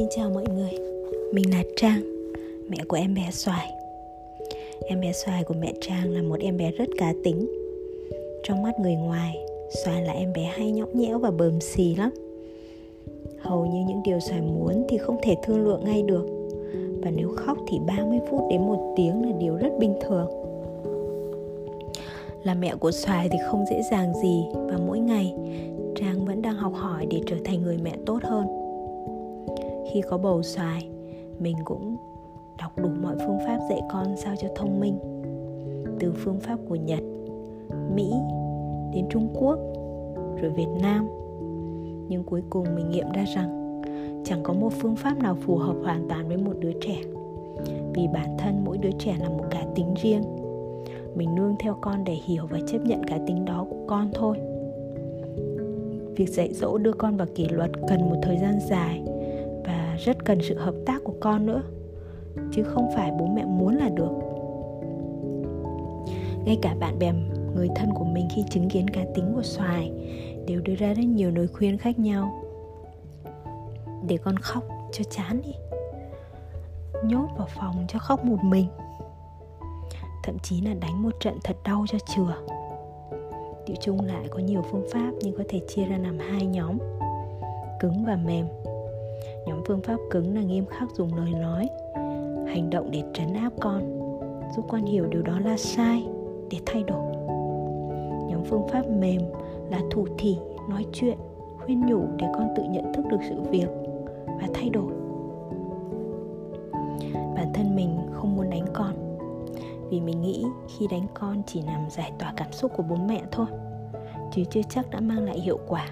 Xin chào mọi người. Mình là Trang, Mẹ của em bé Xoài. Em bé Xoài của mẹ Trang là một em bé rất cá tính. Trong mắt người ngoài, Xoài là em bé hay nhõng nhẽo và bờm xì lắm. Hầu như những điều Xoài muốn thì không thể thương lượng ngay được. Và nếu khóc thì 30 phút đến một tiếng là điều rất bình thường. Là mẹ của Xoài thì không dễ dàng gì Và mỗi ngày, Trang vẫn đang học hỏi để trở thành người mẹ tốt hơn khi có bầu xoài, mình cũng đọc đủ mọi phương pháp dạy con sao cho thông minh. Từ phương pháp của nhật, mỹ, đến trung quốc, rồi việt nam. Nhưng cuối cùng mình nghiệm ra rằng chẳng có một phương pháp nào phù hợp hoàn toàn với một đứa trẻ. Vì bản thân mỗi đứa trẻ là một cá tính riêng. Mình nương theo con để hiểu và chấp nhận cá tính đó của con thôi. Việc dạy dỗ đưa con vào kỷ luật cần một thời gian dài rất cần sự hợp tác của con nữa, chứ không phải bố mẹ muốn là được. Ngay cả bạn bè, người thân của mình khi chứng kiến cá tính của xoài đều đưa ra rất nhiều lời khuyên khác nhau. Để con khóc cho chán đi. Nhốt vào phòng cho khóc một mình. Thậm chí là đánh một trận thật đau cho chừa. Tiểu chung lại có nhiều phương pháp nhưng có thể chia ra làm hai nhóm, Cứng và mềm nhóm phương pháp cứng là nghiêm khắc dùng lời nói. Hành động để trấn áp con, giúp con hiểu điều đó là sai, để thay đổi. Nhóm phương pháp mềm là thủ thỉ, nói chuyện, khuyên nhủ để con tự nhận thức được sự việc và thay đổi. Bản thân mình không muốn đánh con, vì mình nghĩ khi đánh con chỉ làm giải tỏa cảm xúc của bố mẹ thôi, chứ chưa chắc đã mang lại hiệu quả.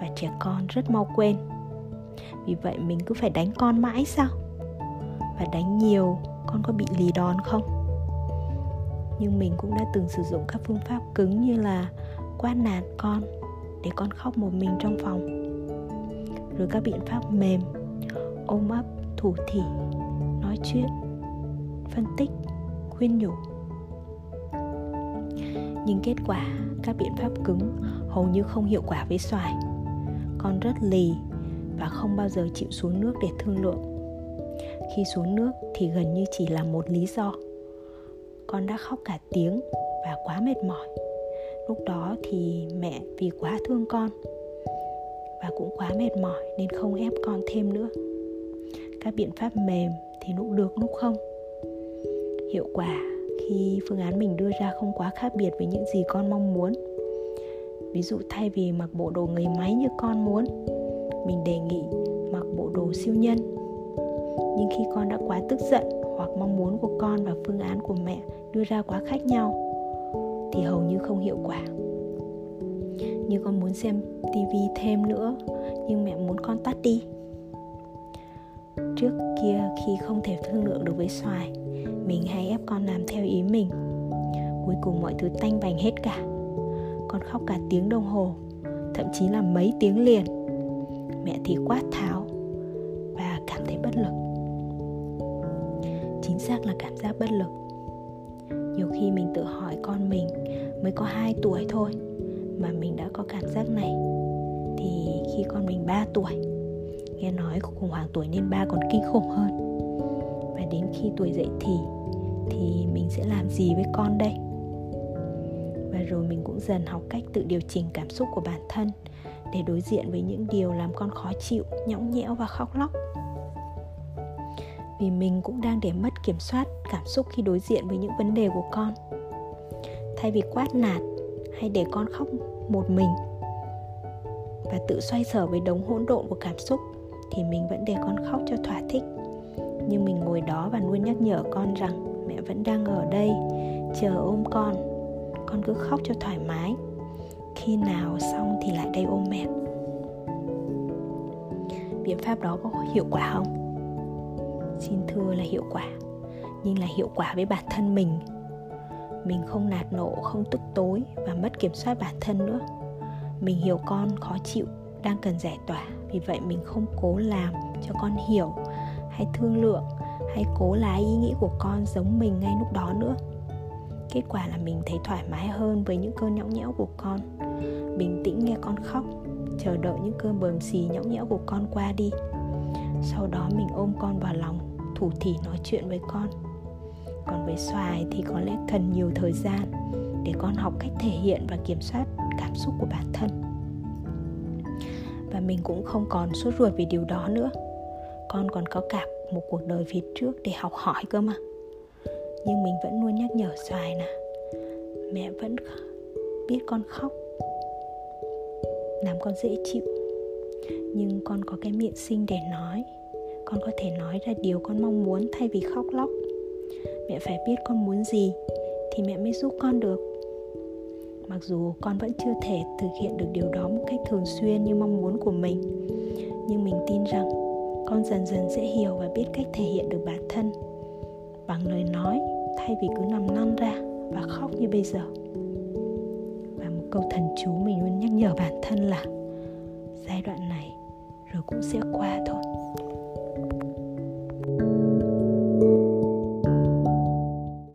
Và trẻ con rất mau quên vì vậy mình cứ phải đánh con mãi sao? Và đánh nhiều, con có bị lì đòn không? Nhưng mình cũng đã từng sử dụng các phương pháp cứng như là quát nạt con để con khóc một mình trong phòng. Rồi các biện pháp mềm, ôm ấp, thủ thỉ, nói chuyện, phân tích, khuyên nhủ. Nhưng kết quả, các biện pháp cứng hầu như không hiệu quả với xoài. Con rất lì và không bao giờ chịu xuống nước để thương lượng. Khi xuống nước thì gần như chỉ là một lý do. Con đã khóc cả tiếng và quá mệt mỏi. Lúc đó thì mẹ vì quá thương con và cũng quá mệt mỏi nên không ép con thêm nữa. Các biện pháp mềm thì lúc được lúc không. Hiệu quả khi phương án mình đưa ra không quá khác biệt với những gì con mong muốn. Ví dụ thay vì mặc bộ đồ người máy như con muốn mình đề nghị mặc bộ đồ siêu nhân. Nhưng khi con đã quá tức giận hoặc mong muốn của con và phương án của mẹ đưa ra quá khác nhau, thì hầu như không hiệu quả. Như con muốn xem tivi thêm nữa, nhưng mẹ muốn con tắt đi. Trước kia khi không thể thương lượng được với xoài, mình hay ép con làm theo ý mình. Cuối cùng mọi thứ tanh bành hết cả. Con khóc cả tiếng đồng hồ, thậm chí là mấy tiếng liền mẹ thì quát tháo và cảm thấy bất lực. Chính xác là cảm giác bất lực. Nhiều khi mình tự hỏi con mình mới có 2 tuổi thôi mà mình đã có cảm giác này. Thì khi con mình 3 tuổi, nghe nói của khủng hoảng tuổi nên ba còn kinh khủng hơn. Và đến khi tuổi dậy thì thì mình sẽ làm gì với con đây? Và rồi mình cũng dần học cách tự điều chỉnh cảm xúc của bản thân để đối diện với những điều làm con khó chịu, nhõng nhẽo và khóc lóc. Vì mình cũng đang để mất kiểm soát cảm xúc khi đối diện với những vấn đề của con. Thay vì quát nạt hay để con khóc một mình và tự xoay sở với đống hỗn độn của cảm xúc, thì mình vẫn để con khóc cho thỏa thích. Nhưng mình ngồi đó và luôn nhắc nhở con rằng mẹ vẫn đang ở đây, chờ ôm con. Con cứ khóc cho thoải mái khi nào xong thì lại đây ôm mẹ. Biện pháp đó có hiệu quả không? Xin thưa là hiệu quả, nhưng là hiệu quả với bản thân mình. Mình không nạt nộ, không tức tối và mất kiểm soát bản thân nữa. Mình hiểu con khó chịu, đang cần giải tỏa, vì vậy mình không cố làm cho con hiểu hay thương lượng hay cố lái ý nghĩ của con giống mình ngay lúc đó nữa. Kết quả là mình thấy thoải mái hơn với những cơn nhõng nhẽo của con bình tĩnh nghe con khóc, chờ đợi những cơn bờm xì nhõng nhẽo của con qua đi. Sau đó mình ôm con vào lòng, thủ thỉ nói chuyện với con. Còn với xoài thì có lẽ cần nhiều thời gian để con học cách thể hiện và kiểm soát cảm xúc của bản thân. Và mình cũng không còn sốt ruột vì điều đó nữa. Con còn có cả một cuộc đời phía trước để học hỏi cơ mà. Nhưng mình vẫn luôn nhắc nhở xoài nè, mẹ vẫn biết con khóc làm con dễ chịu. Nhưng con có cái miệng xinh để nói. Con có thể nói ra điều con mong muốn thay vì khóc lóc. Mẹ phải biết con muốn gì thì mẹ mới giúp con được. Mặc dù con vẫn chưa thể thực hiện được điều đó một cách thường xuyên như mong muốn của mình, nhưng mình tin rằng con dần dần sẽ hiểu và biết cách thể hiện được bản thân bằng lời nói thay vì cứ nằm năn ra và khóc như bây giờ câu thần chú mình luôn nhắc nhở bản thân là giai đoạn này rồi cũng sẽ qua thôi.